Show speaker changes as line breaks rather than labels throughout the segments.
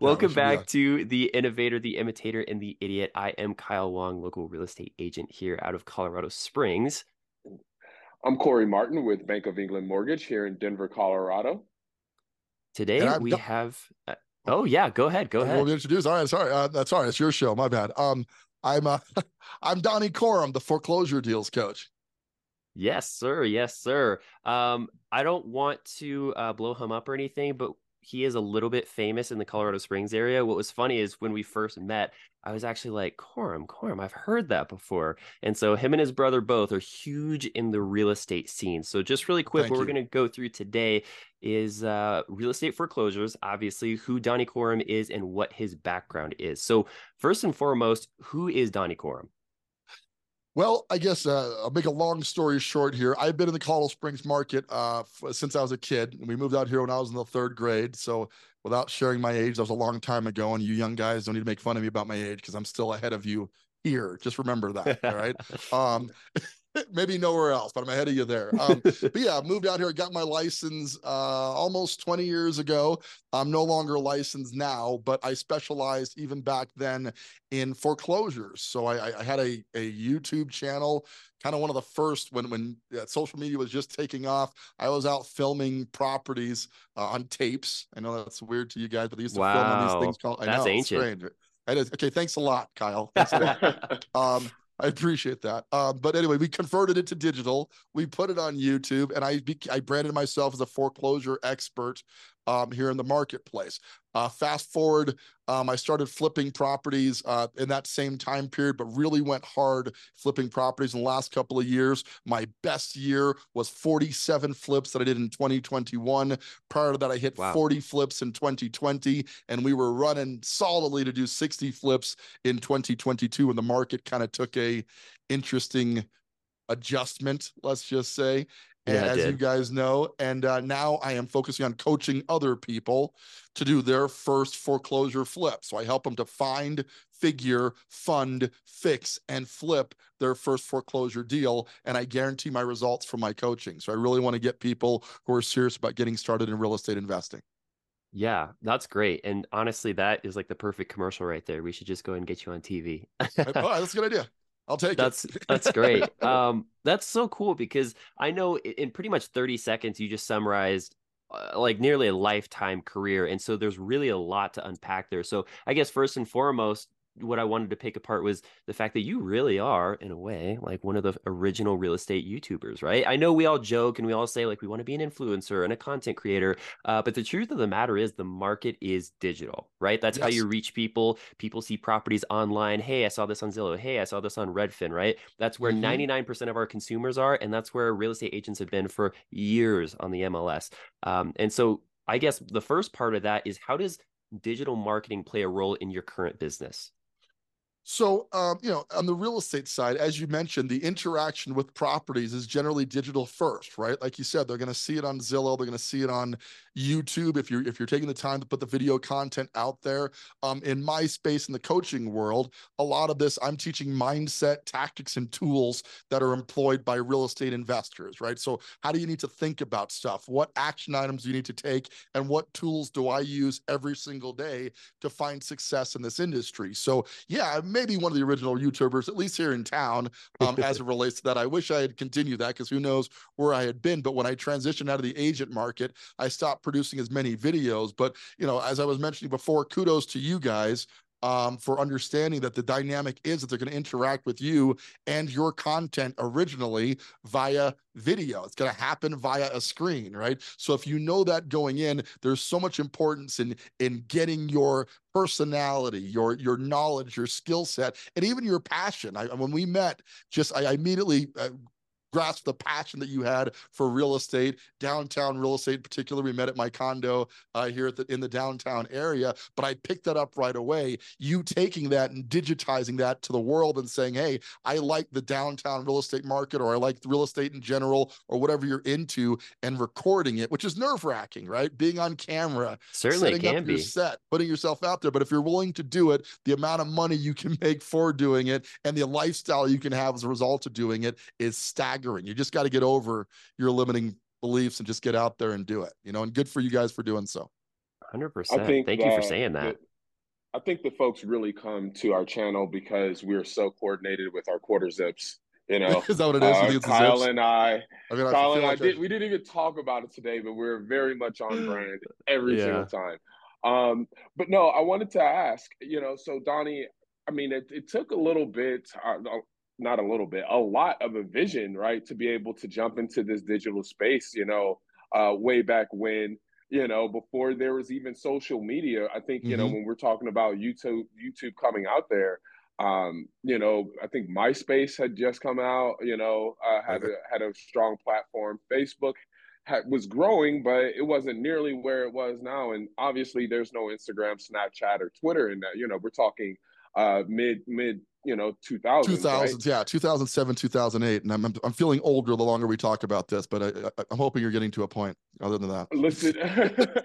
Welcome back to the innovator, the imitator, and the idiot. I am Kyle Wong, local real estate agent here out of Colorado Springs.
I'm Corey Martin with Bank of England Mortgage here in Denver, Colorado.
Today we have. Uh, oh yeah, go ahead. Go ahead.
We'll be introduced. All right, sorry. Uh, that's sorry. It's your show. My bad. Um, I'm uh, I'm Donny Coram, the foreclosure deals coach.
Yes, sir. Yes, sir. Um, I don't want to uh, blow him up or anything, but he is a little bit famous in the Colorado Springs area. What was funny is when we first met, I was actually like, Coram, Coram, I've heard that before. And so him and his brother both are huge in the real estate scene. So just really quick, Thank what you. we're going to go through today is uh, real estate foreclosures, obviously, who Donny Coram is and what his background is. So first and foremost, who is Donny Coram?
Well, I guess uh, I'll make a long story short here. I've been in the Colorado Springs market uh, f- since I was a kid. We moved out here when I was in the third grade. So, without sharing my age, that was a long time ago. And you young guys don't need to make fun of me about my age because I'm still ahead of you here. Just remember that. all right. Um, maybe nowhere else, but I'm ahead of you there. Um, but yeah, I moved out here, got my license uh, almost 20 years ago. I'm no longer licensed now, but I specialized even back then in foreclosures. So I, I had a, a YouTube channel, kind of one of the first when when uh, social media was just taking off. I was out filming properties uh, on tapes. I know that's weird to you guys, but I used to
wow.
film on these things called. I
that's
know,
ancient.
Strange. It is. Okay, thanks a lot, Kyle. Thanks a lot. um, I appreciate that. Um, but anyway, we converted it to digital. We put it on YouTube, and I I branded myself as a foreclosure expert um, here in the marketplace. Uh, fast forward, um, I started flipping properties uh, in that same time period, but really went hard flipping properties in the last couple of years. My best year was 47 flips that I did in 2021. Prior to that, I hit wow. 40 flips in 2020, and we were running solidly to do 60 flips in 2022 when the market kind of took a interesting adjustment, let's just say yeah, as you guys know. And uh, now I am focusing on coaching other people to do their first foreclosure flip. So I help them to find, figure, fund, fix, and flip their first foreclosure deal. And I guarantee my results from my coaching. So I really want to get people who are serious about getting started in real estate investing.
Yeah, that's great. And honestly, that is like the perfect commercial right there. We should just go and get you on TV.
oh, that's a good idea. I'll take
that's,
it.
that's great. Um, that's so cool because I know in pretty much 30 seconds, you just summarized uh, like nearly a lifetime career. And so there's really a lot to unpack there. So I guess first and foremost, what I wanted to pick apart was the fact that you really are, in a way, like one of the original real estate YouTubers, right? I know we all joke and we all say like we want to be an influencer and a content creator, uh, but the truth of the matter is the market is digital, right? That's yes. how you reach people. People see properties online. Hey, I saw this on Zillow. Hey, I saw this on Redfin, right? That's where mm-hmm. 99% of our consumers are, and that's where real estate agents have been for years on the MLS. Um, and so I guess the first part of that is how does digital marketing play a role in your current business?
So, um, you know, on the real estate side, as you mentioned, the interaction with properties is generally digital first, right? Like you said, they're going to see it on Zillow, they're going to see it on YouTube if you're if you're taking the time to put the video content out there. Um, in my space in the coaching world, a lot of this I'm teaching mindset, tactics, and tools that are employed by real estate investors, right? So, how do you need to think about stuff? What action items do you need to take, and what tools do I use every single day to find success in this industry? So, yeah, maybe one of the original YouTubers, at least here in town, um, as it relates to that. I wish I had continued that because who knows where I had been. But when I transitioned out of the agent market, I stopped producing as many videos. But you know, as I was mentioning before, kudos to you guys um, for understanding that the dynamic is that they're going to interact with you and your content originally via video. It's going to happen via a screen, right? So if you know that going in, there's so much importance in in getting your personality, your your knowledge, your skill set, and even your passion. I, when we met, just I, I immediately uh, grasp the passion that you had for real estate, downtown real estate in particular. We met at my condo uh, here at the, in the downtown area, but I picked that up right away. You taking that and digitizing that to the world and saying, hey, I like the downtown real estate market or I like real estate in general or whatever you're into and recording it, which is nerve wracking, right? Being on camera,
certainly
up
be.
set, putting yourself out there. But if you're willing to do it, the amount of money you can make for doing it and the lifestyle you can have as a result of doing it is staggering staggering. You just got to get over your limiting beliefs and just get out there and do it, you know, and good for you guys for doing so.
100%. Thank you for saying that.
I think the folks really come to our channel because we're so coordinated with our quarter zips. You know,
is that what it is?
Uh, Kyle and I,
I mean,
Kyle and I
like
did. We didn't even talk about it today, but we're very much on brand every
Yeah.
single time. Um, but no, I wanted to ask. You know, so Donny, I mean, it, it took a little bit, uh, no, not a little bit, a lot of a vision, right, to be able to jump into this digital space. You know, uh, way back when you know, before there was even social media. I think, you know,
Mhm.
when we're talking about YouTube, YouTube coming out there, um, you know, I think MySpace had just come out, you know, uh, had a, had a strong platform. Facebook had, was growing, but it wasn't nearly where it was now. And obviously, there's no Instagram, Snapchat, or Twitter in that. You know, we're talking uh, mid mid you know 2000s.
2000s, yeah, 2007, 2008, and I'm, I'm I'm feeling older the longer we talk about this, but I, I, I'm hoping you're getting to a point. Other than that,
Listen,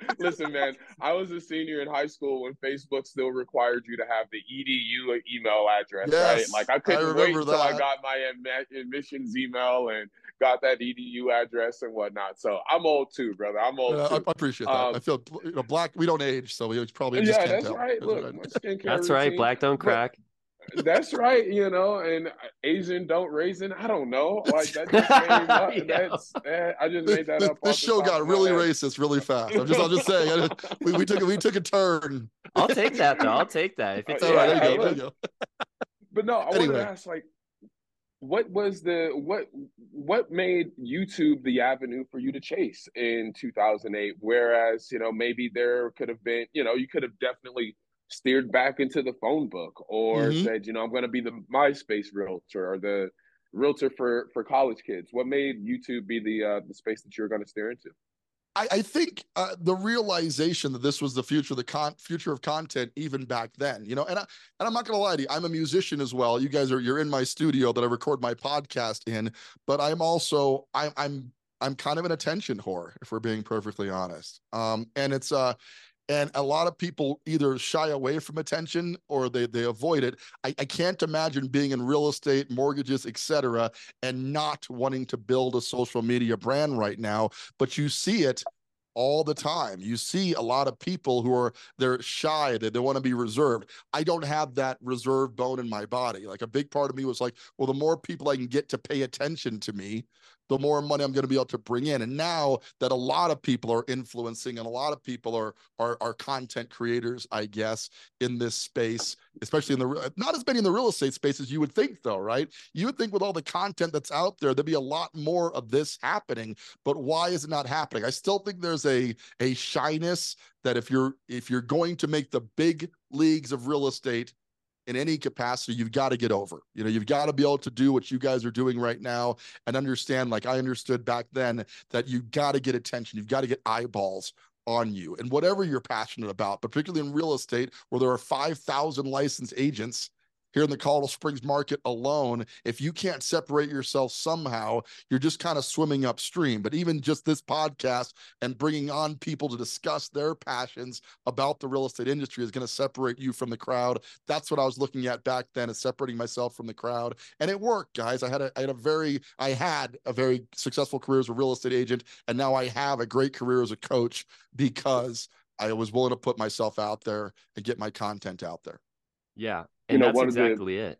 listen, man. I was a senior in high school when Facebook still required you to have the edu email address,
Yes,
right? Like I
I
couldn't wait
remember
until I got my admissions email and got that edu address and whatnot. So I'm old too, brother. I'm old
Uh, I,
too.
I appreciate that.
Um,
I feel you know black. We don't age, so we probably just
yeah,
can't
that's
tell.
right.
That's
Look,
right.
skincare
That's right. Black don't
but-
crack.
That's right, you know, and Asian don't raisin. I don't know, like that just came up.
Yeah.
That's eh, I just made that
this-
up.
this
the
show
top
got really
head.
racist really fast. I'm just, I'm just saying. I just- we, we took a, we took a turn.
I'll take that though. I'll take that. If it's
Uh,
All right,
yeah,
there you go. There you go.
But no, I wanted
Anyway.
to ask, like, what was the what what made YouTube the avenue for you to chase in 2008? Whereas, you know, maybe there could have been, you know, you could have definitely steered back into the phone book or
Mhm.
said, you know, I'm going to be the MySpace realtor or the realtor for for college kids. What made YouTube be the uh, the space that you're going to steer into?
I, I think uh, the realization that this was the future, the con- future of content, even back then, you know, and I, and I'm not gonna lie to you, I'm a musician as well. You guys are you're in my studio that I record my podcast in, but I'm also I'm I'm I'm kind of an attention whore, if we're being perfectly honest. Um, and it's uh, and a lot of people either shy away from attention or they they avoid it. I, I can't imagine being in real estate, mortgages, etc., and not wanting to build a social media brand right now but you see it all the time. You see a lot of people who are they're shy, they, they want to be reserved. I don't have that reserve bone in my body. Like a big part of me was like, well, the more people I can get to pay attention to me, the more money I'm going to be able to bring in. And now that a lot of people are influencing and a lot of people are are are content creators, I guess, in this space, especially in the uh, not as many in the real estate space as you would think, though, right? You would think with all the content that's out there, there'd be a lot more of this happening but why is it not happening? I still think there's a a shyness that if you're if you're going to make the big leagues of real estate in any capacity, you've got to get over. You know, you've got to be able to do what you guys are doing right now and understand, like I understood back then, that you've got to get attention, you've got to get eyeballs on you and whatever you're passionate about, particularly in real estate, where there are 5,000 licensed agents here in the Colorado Springs market alone, if you can't separate yourself somehow, you're just kind of swimming upstream. But even just this podcast and bringing on people to discuss their passions about the real estate industry is going to separate you from the crowd. That's what I was looking at back then, is separating myself from the crowd, and it worked, guys. I had a I had a very I had a very successful career as a real estate agent, and now I have a great career as a coach because I was willing to put myself out there and get my content out there.
Yeah.
You
And
know,
that's
one of the-
exactly it.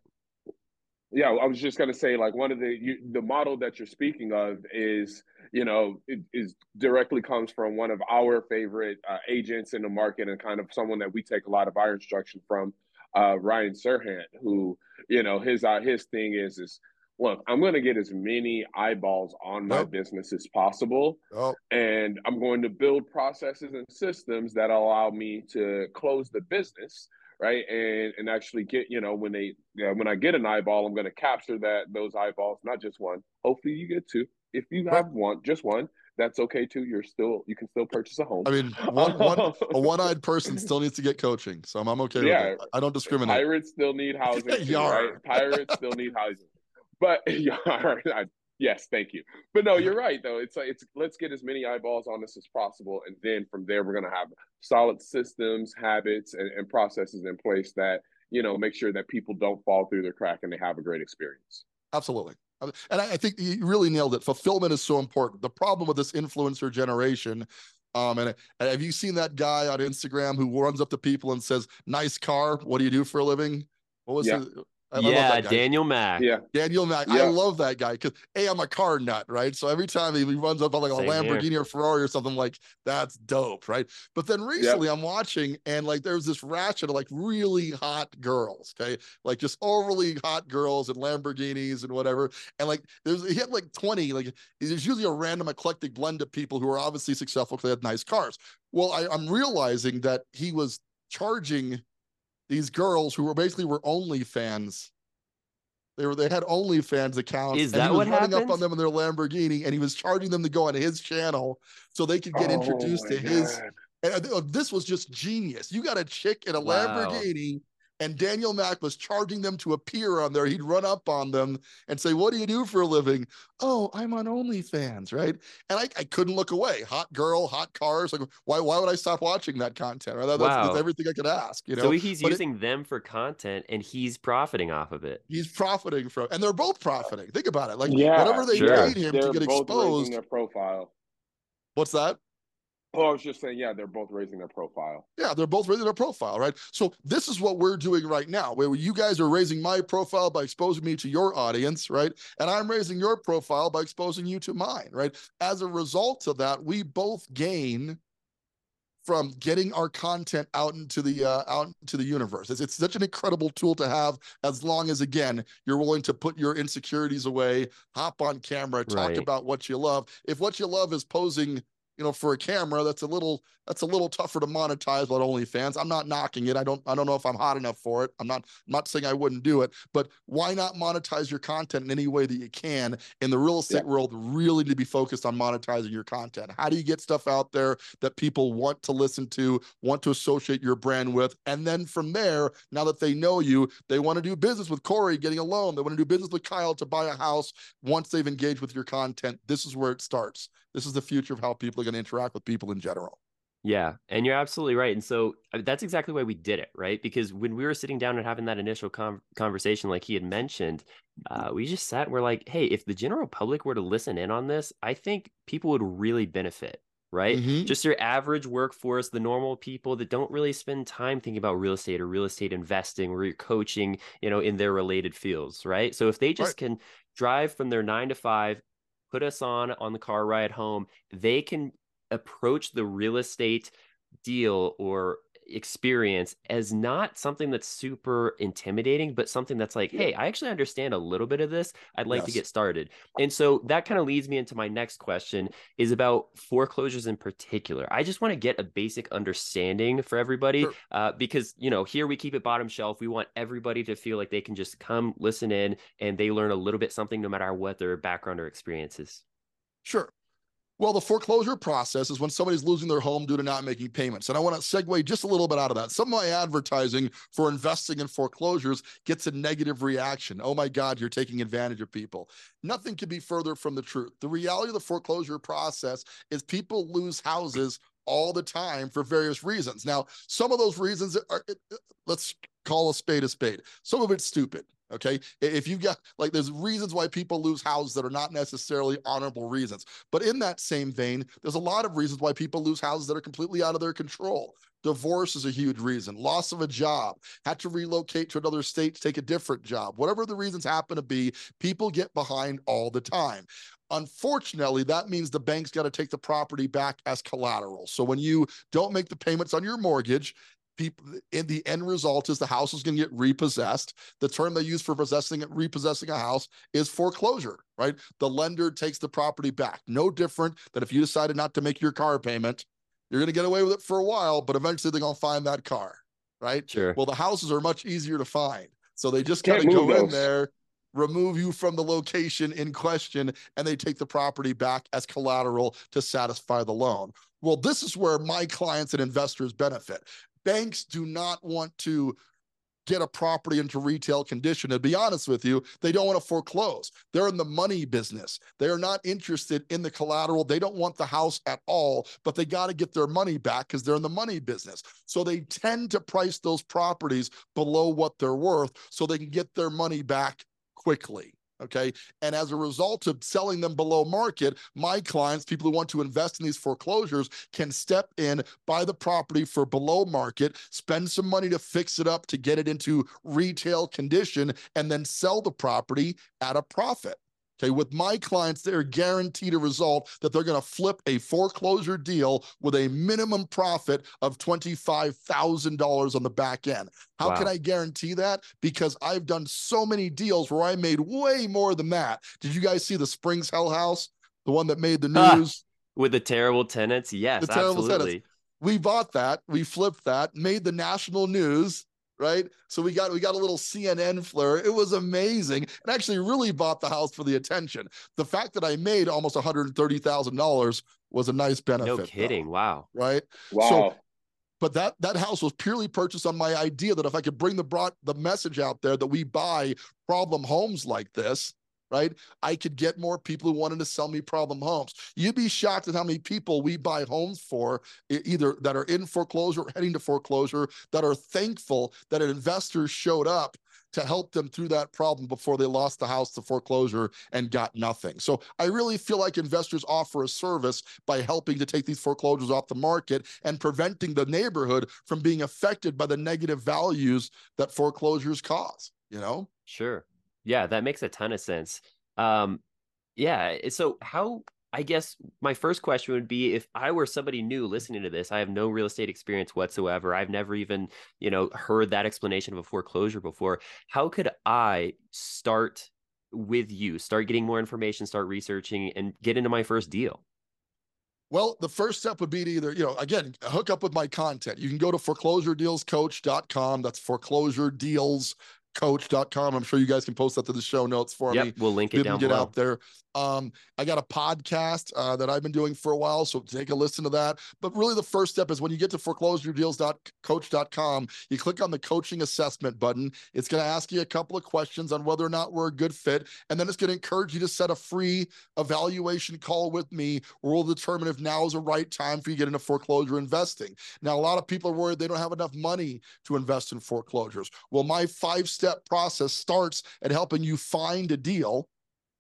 Yeah, I was just gonna say, like one of the you, the model that you're speaking of is, you know, it is directly comes from one of our favorite uh, agents in the market and kind of someone that we take a lot of our instruction from, uh, Ryan Serhant, who, you know, his uh, his thing is is look, I'm going to get as many eyeballs on my
Yep.
business as possible,
Oh,
and I'm going to build processes and systems that allow me to close the business, right? And and actually get you know when they yeah, when I get an eyeball, I'm going to capture that those eyeballs, not just one. Hopefully, you get two. If you have one, just one, that's okay too. You're still you can still purchase a home.
I mean, one one a one-eyed person still needs to get coaching, so I'm, I'm okay
Yeah.
with it. I don't discriminate.
Pirates still need housing, too, right? Pirates still need housing, but I- yes, thank you. But no, you're right though. It's like it's let's get as many eyeballs on this as possible, and then from there we're gonna have solid systems, habits, and, and processes in place that you know make sure that people don't fall through the crack and they have a great experience.
Absolutely. Uh, And I I think you really nailed it. Fulfillment is so important. The problem with this influencer generation Um, and, and have you seen that guy on Instagram who runs up to people and says, "Nice car. What do you do for a living?" What was
yeah.
it?
I, yeah, I Daniel Mac.
Yeah,
Daniel Mac. Yeah. I love that guy because a I'm a car nut, right? So every time he runs up on like Same a Lamborghini here. or Ferrari or something, like that's dope, right? But then recently I'm watching and like there's this ratchet of like really hot girls, okay, like just overly hot girls and Lamborghinis and whatever, and like there's he had like 20, like there's usually a random eclectic blend of people who are obviously successful because they had nice cars. Well, I, I'm realizing that he was charging these girls who were basically were OnlyFans. They were they had OnlyFans accounts.
Is that and he was
what running
happened?
up on them in their Lamborghini, and he was charging them to go on his channel so they could get oh introduced to God. his. And uh, this was just genius. You got a chick in a wow. Lamborghini and Daniel Mac was charging them to appear on there. He'd run up on them and say, What do you do for a living? Oh, I'm on OnlyFans, right? And I, I couldn't look away. Hot girl, hot cars. Like, why why would I stop watching that content? Right? That's, wow. that's everything I could ask. You know.
So he's but using it, them for content and he's profiting off of it.
He's profiting from and they're both profiting. Think about it. Like yeah, whatever they sure. paid him
they're
to get exposed.
Their profile.
What's that?
Oh, I was just saying, yeah, they're both raising their profile.
Yeah, they're both raising their profile, right? So this is what we're doing right now, where you guys are raising my profile by exposing me to your audience, right? And I'm raising your profile by exposing you to mine, right? As a result of that, we both gain from getting our content out into the uh, out into the universe. It's, it's such an incredible tool to have, as long as again you're willing to put your insecurities away, hop on camera, talk right. about what you love. If what you love is posing you know, for a camera, that's a little that's a little tougher to monetize on OnlyFans. I'm not knocking it. I don't I don't know if I'm hot enough for it. I'm not I'm not saying I wouldn't do it, but why not monetize your content in any way that you can? In the real estate yeah. world, really need to be focused on monetizing your content. How do you get stuff out there that people want to listen to, want to associate your brand with? And then from there, now that they know you, they want to do business with Corey getting a loan. They want to do business with Kyle to buy a house once they've engaged with your content. This is where it starts. This is the future of how people are going to interact with people in general.
Yeah, and you're absolutely right. And so that's exactly why we did it, right? Because when we were sitting down and having that initial com- conversation, like he had mentioned, uh, we just sat we're like, hey, if the general public were to listen in on this, I think people would really benefit, right? Mm-hmm. Just your average workforce, the normal people that don't really spend time thinking about real estate or real estate investing or your coaching, you know, in their related fields, right? So if they just right. can drive from their nine to five, put us on on the car ride home, they can approach the real estate deal or experience as not something that's super intimidating, but something that's like, hey, I actually understand a little bit of this. I'd like yes. to get started. And so that kind of leads me into my next question is about foreclosures in particular. I just want to get a basic understanding for everybody sure. uh, because, you know, here we keep it bottom shelf. We want everybody to feel like they can just come listen in and they learn a little bit something no matter what their background or experience is.
Sure. Well, the foreclosure process is when somebody's losing their home due to not making payments. And I want to segue just a little bit out of that. Some of my advertising for investing in foreclosures gets a negative reaction. Oh my God, you're taking advantage of people. Nothing could be further from the truth. The reality of the foreclosure process is people lose houses all the time for various reasons. Now, some of those reasons are, let's call a spade a spade. Some of it's stupid. Okay. If you got like there's reasons why people lose houses that are not necessarily honorable reasons. But in that same vein, there's a lot of reasons why people lose houses that are completely out of their control. Divorce is a huge reason. Loss of a job, had to relocate to another state to take a different job. Whatever the reasons happen to be, people get behind all the time. Unfortunately, that means the bank's got to take the property back as collateral. So when you don't make the payments on your mortgage, people in the end result is the house is going to get repossessed. The term they use for possessing repossessing a house is foreclosure right? The lender takes the property back. No different than if you decided not to make your car payment. You're going to get away with it for a while but eventually they're going to find that car right?
Sure.
Well the houses are much easier to find. So they just kind of go those. in there remove you from the location in question and they take the property back as collateral to satisfy the loan. Well, this is where my clients and investors benefit banks do not want to get a property into retail condition. To be honest with you, they don't want to foreclose. They're in the money business. They are not interested in the collateral. They don't want the house at all, but they got to get their money back because they're in the money business. So they tend to price those properties below what they're worth so they can get their money back quickly. Okay. And as a result of selling them below market, my clients, people who want to invest in these foreclosures, can step in, buy the property for below market, spend some money to fix it up to get it into retail condition, and then sell the property at a profit. Okay, with my clients, they're guaranteed a result that they're going to flip a foreclosure deal with a minimum profit of $25,000 on the back end. How wow. can I guarantee that? Because I've done so many deals where I made way more than that. Did you guys see the Springs Hell House, the one that made the ah, news?
with the terrible tenants? Yes, the terrible absolutely. Tenants.
We bought that, we flipped that, made the national news right? So we got we got a little CNN flair. It was amazing, and actually really bought the house for the attention. The fact that I made almost one hundred and thirty thousand dollars was a nice benefit.
No kidding!
Though,
wow.
Right.
Wow. So,
but that that house was purely purchased on my idea that if I could bring the brought the message out there that we buy problem homes like this, right? I could get more people who wanted to sell me problem homes. You'd be shocked at how many people we buy homes for, either that are in foreclosure or heading to foreclosure, that are thankful that an investor showed up to help them through that problem before they lost the house to foreclosure and got nothing. So I really feel like investors offer a service by helping to take these foreclosures off the market and preventing the neighborhood from being affected by the negative values that foreclosures cause, you know?
Sure. Yeah, that makes a ton of sense. Um, yeah. Eh, so how I guess my first question would be if I were somebody new listening to this, I have no real estate experience whatsoever. I've never even, you know, heard that explanation of a foreclosure before. How could I start with you, start getting more information, start researching and get into my first deal?
Well, the first step would be to either, you know, again, hook up with my content. You can go to foreclosuredealscoach.com. That's foreclosuredeals coach.com. I'm sure you guys can post that to the show notes for
yep,
me.
We'll link it down
get
below.
out there. Um, I got a podcast uh, that I've been doing for a while, so take a listen to that. But really, the first step is when you get to foreclosuredeals.coach.com, you click on the coaching assessment button. It's going to ask you a couple of questions on whether or not we're a good fit, and then it's going to encourage you to set a free evaluation call with me, where we'll determine if now is the right time for you to get into foreclosure investing. Now, a lot of people are worried they don't have enough money to invest in foreclosures. Well, my five-step process starts at helping you find a deal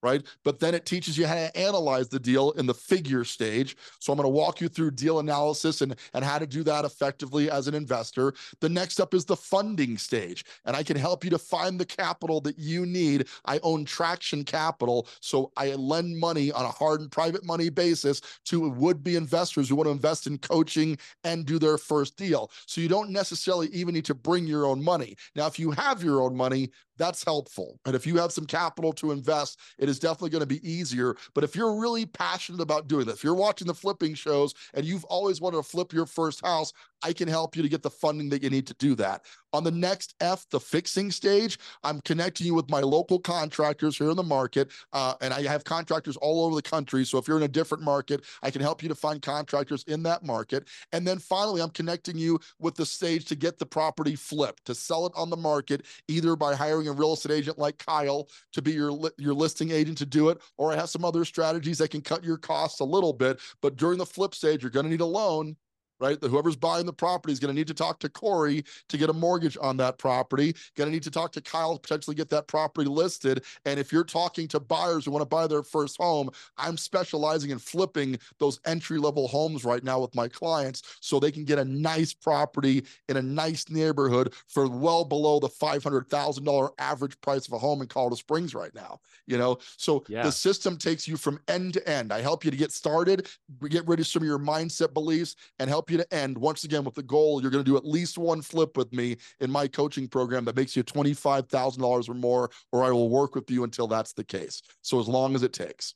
right? But then it teaches you how to analyze the deal in the figure stage. So I'm going to walk you through deal analysis and, and how to do that effectively as an investor. The next up is the funding stage, and I can help you to find the capital that you need. I own Traction Capital, so I lend money on a hard and private money basis to would-be investors who want to invest in coaching and do their first deal. So you don't necessarily even need to bring your own money. Now, if you have your own money, that's helpful. And if you have some capital to invest, it is definitely going to be easier. But if you're really passionate about doing this, if you're watching the flipping shows and you've always wanted to flip your first house, I can help you to get the funding that you need to do that. On the next F, the fixing stage, I'm connecting you with my local contractors here in the market. Uh, and I have contractors all over the country. So if you're in a different market, I can help you to find contractors in that market. And then finally, I'm connecting you with the stage to get the property flipped, to sell it on the market, either by hiring a real estate agent like Kyle to be your, your listing agent to do it, or I have some other strategies that can cut your costs a little bit. But during the flip stage, you're going to need a loan right? That whoever's buying the property is going to need to talk to Corey to get a mortgage on that property. Going to need to talk to Kyle to potentially get that property listed. And if you're talking to buyers who want to buy their first home, I'm specializing in flipping those entry level homes right now with my clients so they can get a nice property in a nice neighborhood for well below the $500,000 average price of a home in Colorado Springs right now. You know, so yeah. the system takes you from end to end. I help you to get started, get rid of some of your mindset beliefs, and help you you to end once again with the goal you're going to do at least one flip with me in my coaching program that makes you $25,000 or more, or I will work with you until that's the case. So as long as it takes.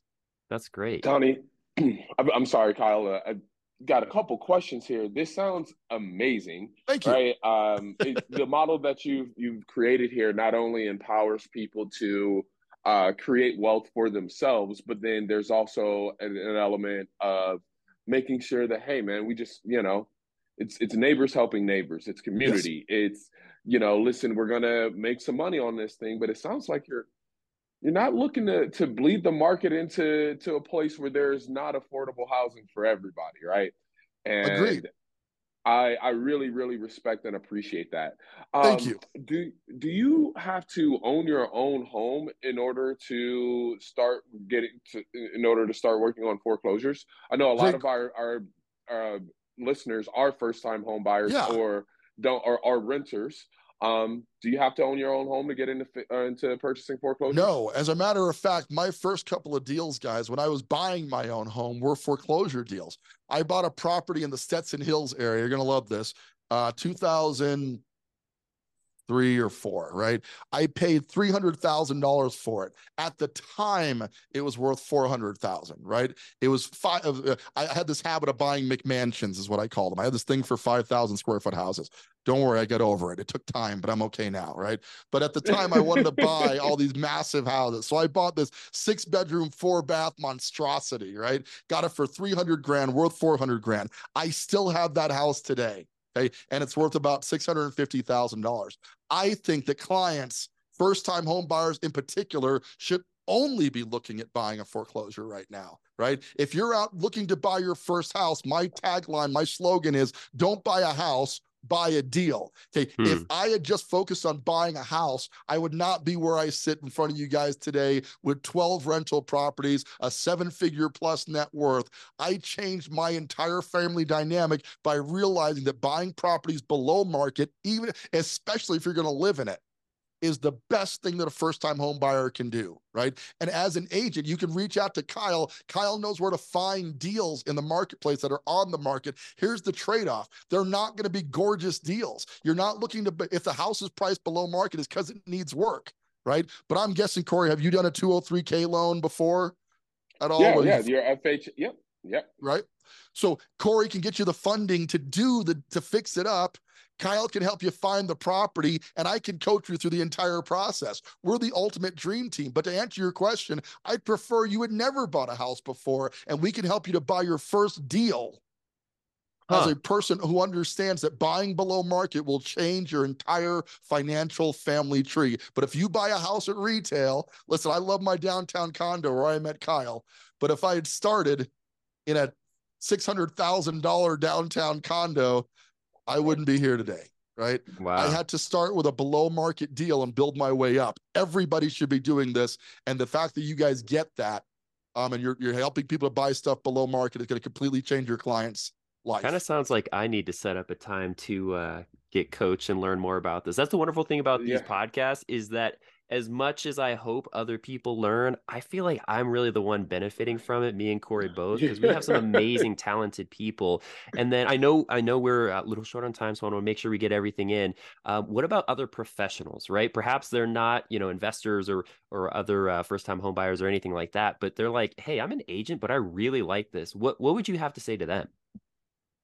That's great.
Tony, I'm sorry, Kyle. Uh, I got a couple questions here. This sounds amazing.
Thank you.
Right. Um, it, the model that you've, you've created here not only empowers people to uh, create wealth for themselves, but then there's also an, an element of making sure that hey man we just you know it's it's neighbors helping neighbors it's community yes. it's you know listen we're gonna make some money on this thing but it sounds like you're you're not looking to to bleed the market into to a place where there's not affordable housing for everybody right
and Agreed.
I I really really respect and appreciate that.
Um, Thank you.
Do do you have to own your own home in order to start getting to in order to start working on foreclosures? I know a lot of our our uh, listeners are first time home buyers yeah. or don't are, are renters. Um, do you have to own your own home to get into uh, into purchasing foreclosure?
No, as a matter of fact, my first couple of deals, guys, when I was buying my own home, were foreclosure deals. I bought a property in the Stetson Hills area. You're gonna love this. Uh, 2000 three or four, right? I paid three hundred thousand dollars for it. At the time, it was worth four hundred thousand, right? It was five. Uh, I had this habit of buying McMansions, is what I call them. I had this thing for five thousand square foot houses. Don't worry, I got over it. It took time, but I'm okay now, right? But at the time, I wanted to buy all these massive houses, so I bought this six bedroom, four bath monstrosity, right? Got it for three hundred grand, worth four hundred grand. I still have that house today. Okay. And it's worth about $650,000. I think that clients, first time home buyers in particular, should only be looking at buying a foreclosure right now, right? If you're out looking to buy your first house, my tagline, my slogan is don't buy a house, buy a deal. Okay. Hmm. If I had just focused on buying a house, I would not be where I sit in front of you guys today with 12 rental properties, a seven figure plus net worth. I changed my entire family dynamic by realizing that buying properties below market, even especially if you're going to live in it, is the best thing that a first time home buyer can do, right? And as an agent, you can reach out to Kyle. Kyle knows where to find deals in the marketplace that are on the market. Here's the trade off they're not going to be gorgeous deals. You're not looking to, if the house is priced below market, it's because it needs work, right? But I'm guessing, Corey, have you done a 203K loan before at all?
Yeah, yeah, your FH, yep, yep.
Right. So Corey can get you the funding to do the to fix it up Kyle can help you find the property and I can coach you through the entire process. We're the ultimate dream team. But to answer your question, I'd prefer you had never bought a house before and we can help you to buy your first deal. Huh. As a person who understands that buying below market will change your entire financial family tree. But if you buy a house at retail, listen, I love my downtown condo where I met Kyle. But if I had started in a $600,000 downtown condo, I wouldn't be here today. Right. Wow. I had to start with a below market deal and build my way up. Everybody should be doing this. And the fact that you guys get that, um, and you're you're helping people to buy stuff below market is going to completely change your clients' life.
Kind of sounds like I need to set up a time to uh, get coached and learn more about this. That's the wonderful thing about yeah. these podcasts is that as much as I hope other people learn, I feel like I'm really the one benefiting from it. Me and Corey both, because we have some amazing, talented people. And then I know, I know we're a little short on time, so I want to make sure we get everything in. Um, what about other professionals, right? Perhaps they're not, you know, investors or or other uh, first-time home buyers or anything like that, but they're like, hey, I'm an agent, but I really like this. What what would you have to say to them?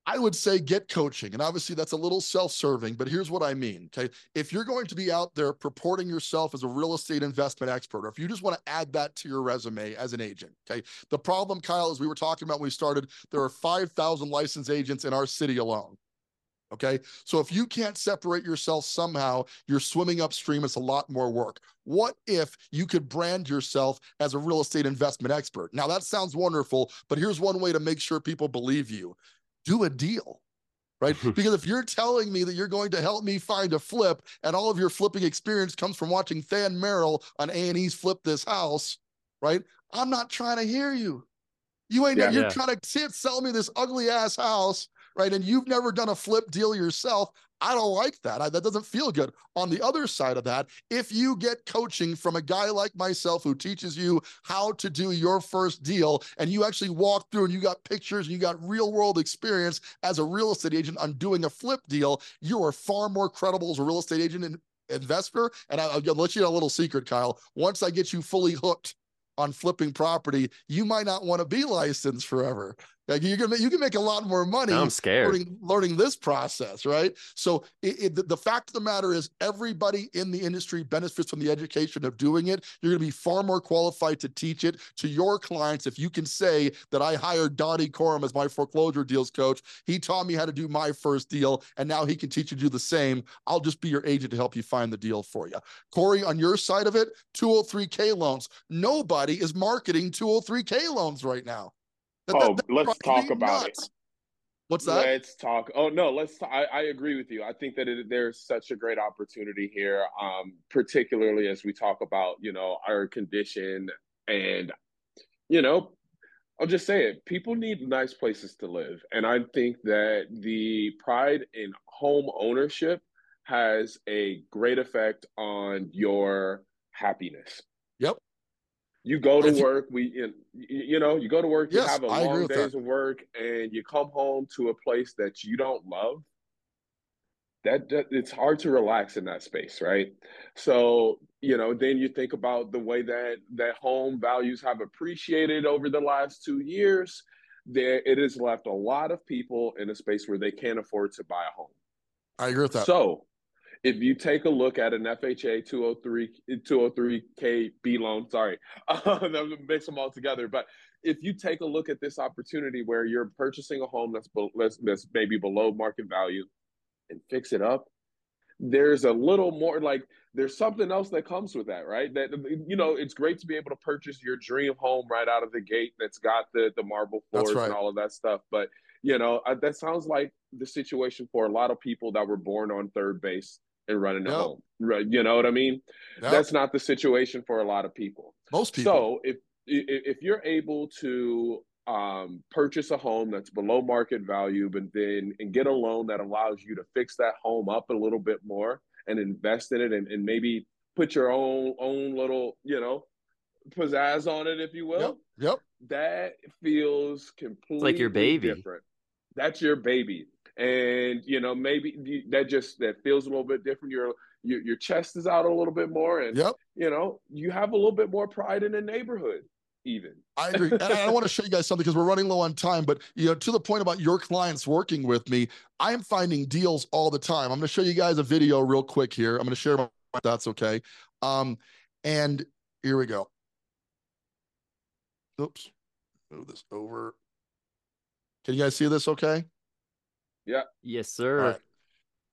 I would say get coaching. And obviously, that's a little self serving, but here's what I mean. Okay. If you're going to be out there purporting yourself as a real estate investment expert, or if you just want to add that to your resume as an agent, okay. The problem, Kyle, as we were talking about when we started, there are 5,000 licensed agents in our city alone. Okay. So if you can't separate yourself somehow, you're swimming upstream. It's a lot more work. What if you could brand yourself as a real estate investment expert? Now, that sounds wonderful, but here's one way to make sure people believe you do a deal right? because if you're telling me that you're going to help me find a flip and all of your flipping experience comes from watching Than Merrill on A&E's Flip This House, right? I'm not trying to hear you. You ain't, yeah, you're yeah. trying to sit, sell me this ugly ass house, right? And you've never done a flip deal yourself. I don't like that. I, that doesn't feel good. On the other side of that, if you get coaching from a guy like myself who teaches you how to do your first deal and you actually walk through and you got pictures and you got real world experience as a real estate agent on doing a flip deal, you are far more credible as a real estate agent and investor. And I, will let you know a little secret, Kyle. Once I get you fully hooked on flipping property, you might not want to be licensed forever like you can you can make a lot more money.
I'm scared
learning, learning this process, right? So it, it, the, fact of the matter is, everybody in the industry benefits from the education of doing it. You're going to be far more qualified to teach it to your clients if you can say that I hired Donny Coram as my foreclosure deals coach. He taught me how to do my first deal, and now he can teach you to do the same. I'll just be your agent to help you find the deal for you. Corey, on your side of it, 203k loans. Nobody is marketing 203k loans right now.
That, oh, that, let's talk about nuts. it.
What's that?
Let's talk. Oh no, let's. I I agree with you. I think that it, there's such a great opportunity here, um, particularly as we talk about you know our condition and you know I'll just say it. People need nice places to live. And I think that the pride in home ownership has a great effect on your happiness. You go to work, we you know, you go to work, you have a long days of work and you come home to a place that you don't love. That, that it's hard to relax in that space, right? So, you know, then you think about the way that that home values have appreciated over the last 2 years. There it has left a lot of people in a space where they can't afford to buy a home.
I agree with that.
So, if you take a look at an FHA 203 203k B loan, sorry, um, mix them all together. But if you take a look at this opportunity where you're purchasing a home that's that's maybe below market value and fix it up, there's a little more like there's something else that comes with that, right? That you know, it's great to be able to purchase your dream home right out of the gate that's got the the marble floors right. and all of that stuff, but you know, that sounds like the situation for a lot of people that were born on third base and running yep. home. Right? You know what I mean? Yep. That's not the situation for a lot of people.
Most people.
So if if you're able to um, purchase a home that's below market value, but then and get a loan that allows you to fix that home up a little bit more and invest in it, and, and maybe put your own own little you know pizzazz on it, if you will.
Yep. Yep.
That feels completely it's
like your baby.
Different. That's your baby and you know maybe that just that feels a little bit different. Your your, your chest is out a little bit more and
yep.
you know you have a little bit more pride in the neighborhood even.
I agree. And i want to show you guys something because we're running low on time but you know to the point about your clients working with me i'm finding deals all the time. I'm going to show you guys a video real quick here. I'm going to share my that's okay. Um and here we go. Oops. Move this over. Can you guys see this okay
yeah.
Yes, sir.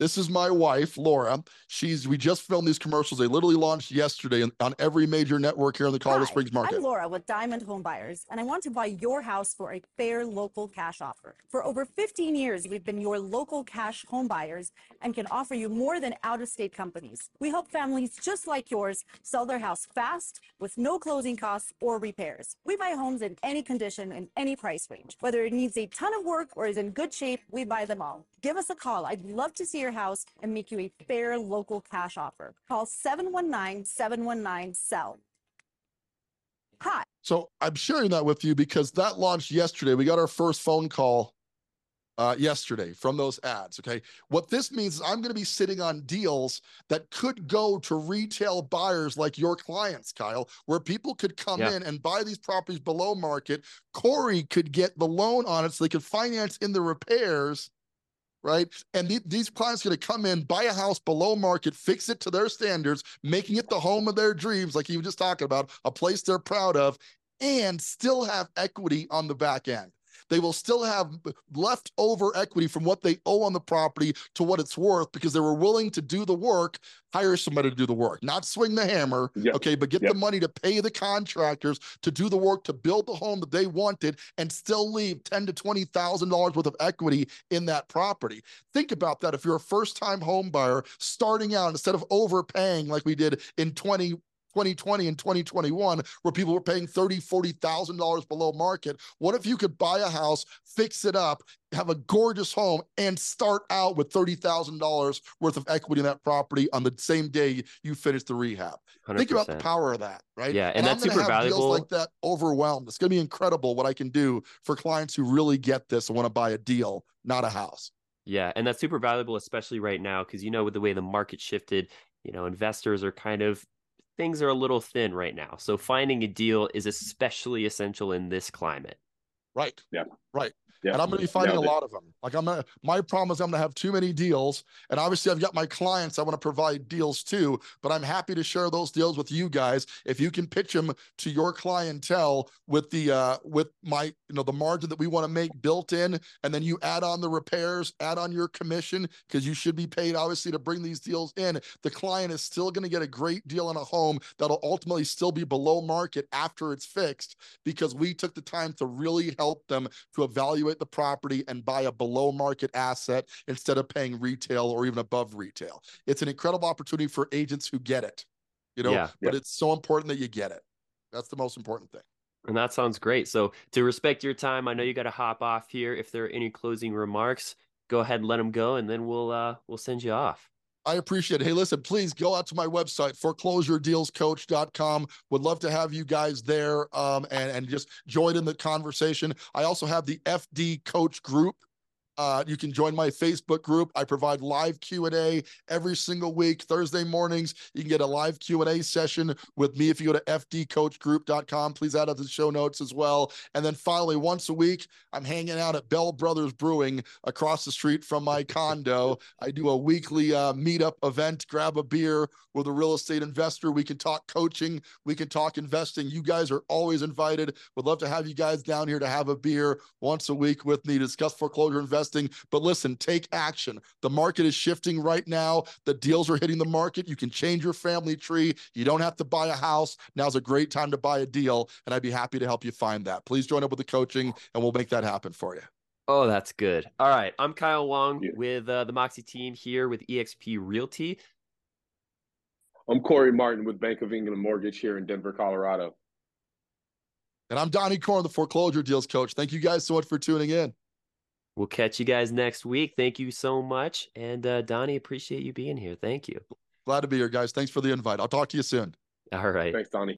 This is my wife, Laura. She's we just filmed these commercials. They literally launched yesterday on every major network here in the Colorado
Hi,
Springs market.
I'm Laura with Diamond Home Buyers, and I want to buy your house for a fair local cash offer. For over 15 years, we've been your local cash home buyers and can offer you more than out-of-state companies. We help families just like yours sell their house fast with no closing costs or repairs. We buy homes in any condition and any price range. Whether it needs a ton of work or is in good shape, we buy them all. Give us a call. I'd love to see your house and make you a fair local cash offer. Call 719 719 SELL. Hi.
So I'm sharing that with you because that launched yesterday. We got our first phone call uh, yesterday from those ads. Okay. What this means is I'm going to be sitting on deals that could go to retail buyers like your clients, Kyle, where people could come yeah. in and buy these properties below market. Corey could get the loan on it so they could finance in the repairs right? And th- these clients are going to come in, buy a house below market, fix it to their standards, making it the home of their dreams, like you were just talking about, a place they're proud of, and still have equity on the back end. They will still have leftover equity from what they owe on the property to what it's worth because they were willing to do the work, hire somebody to do the work, not swing the hammer, yep. okay, but get yep. the money to pay the contractors to do the work to build the home that they wanted and still leave ten to twenty thousand dollars worth of equity in that property. Think about that. If you're a first-time home buyer starting out, instead of overpaying like we did in 20 2020 and 2021 where people were paying 30 40,000 dollars below market. What if you could buy a house fix it up have a gorgeous home and start out with $30,000 worth of equity in that property on the same day you finish the rehab? 100%. think about the power of that right?
Yeah and, and that's super valuable
like that overwhelmed. It's going to be incredible what i can do for clients who really get this and want to buy a deal not a house.
Yeah, and that's super valuable, especially right now, because you know, with the way the market shifted, you know, investors are kind of things are a little thin right now. So finding a deal is especially essential in this climate.
Right.
Yeah.
Right. Yeah. And I'm going to be finding a lot of them. Like I'm gonna, my problem is I'm going to have too many deals. And obviously I've got my clients I want to provide deals too, but I'm happy to share those deals with you guys. If you can pitch them to your clientele with the, uh, with my, you know, the margin that we want to make built in, and then you add on the repairs, add on your commission, because you should be paid obviously to bring these deals in. The client is still going to get a great deal on a home that'll ultimately still be below market after it's fixed because we took the time to really help them to evaluate evaluate the property and buy a below market asset instead of paying retail or even above retail. It's an incredible opportunity for agents who get it, you know,
Yeah.
but it's so important that you get it. That's the most important thing.
And that sounds great. So to respect your time, I know you got to hop off here. If there are any closing remarks, go ahead and let them go, and then we'll uh we'll send you off.
I appreciate it. Hey, listen, please go out to my website, foreclosuredealscoach.com. Would love to have you guys there um, and, and just join in the conversation. I also have the FD Coach Group. Uh, you can join my Facebook group. I provide live Q&A every single week, Thursday mornings. You can get a live Q&A session with me if you go to fdcoachgroup.com. Please add up the show notes as well. And then finally, once a week, I'm hanging out at Bell Brothers Brewing across the street from my condo. I do a weekly uh, meetup event, grab a beer with a real estate investor. We can talk coaching, we can talk investing. You guys are always invited. Would love to have you guys down here to have a beer once a week with me, discuss foreclosure investing. But listen, take action. The market is shifting right now. The deals are hitting the market. You can change your family tree. You don't have to buy a house. Now's a great time to buy a deal. And I'd be happy to help you find that. Please join up with the coaching and we'll make that happen for you.
Oh, that's good. All right. I'm Kyle Wong
Yeah.
with uh, the Moxie team here with eXp Realty.
I'm Corey Martin with Bank of England Mortgage here in Denver, Colorado.
And I'm Donny Coram, the foreclosure deals coach. Thank you guys so much for tuning in.
We'll catch you guys next week. Thank you so much. And uh, Donny, appreciate you being here. Thank you.
Glad to be here, guys. Thanks for the invite. I'll talk to you soon.
All right.
Thanks, Donny.